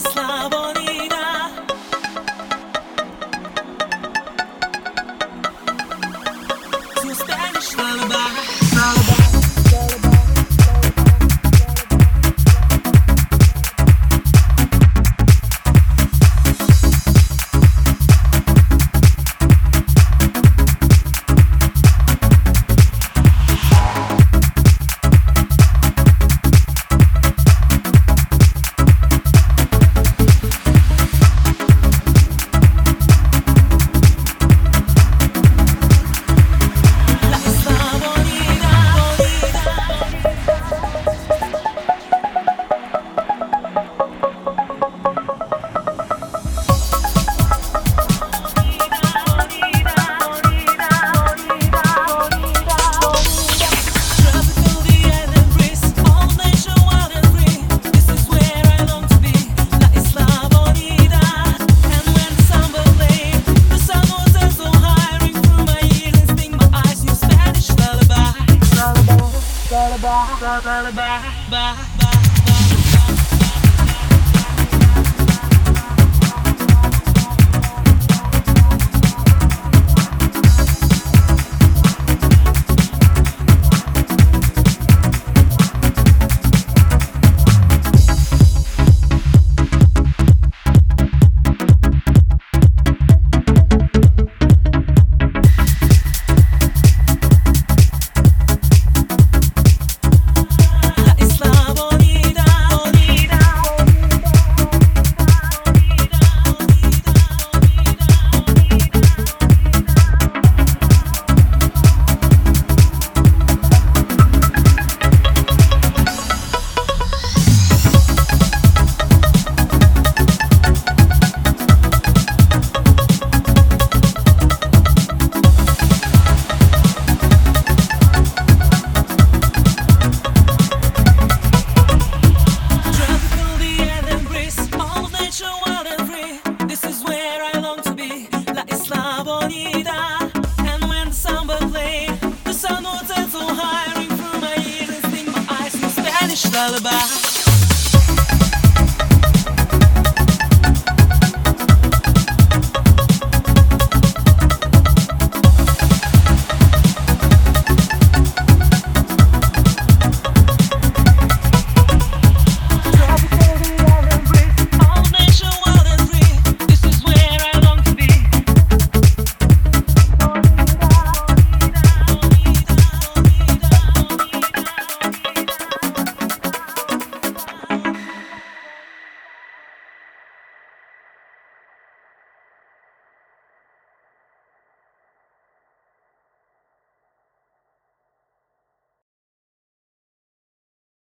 Islam. Lullaby, bye, bye, bye. Lullaby.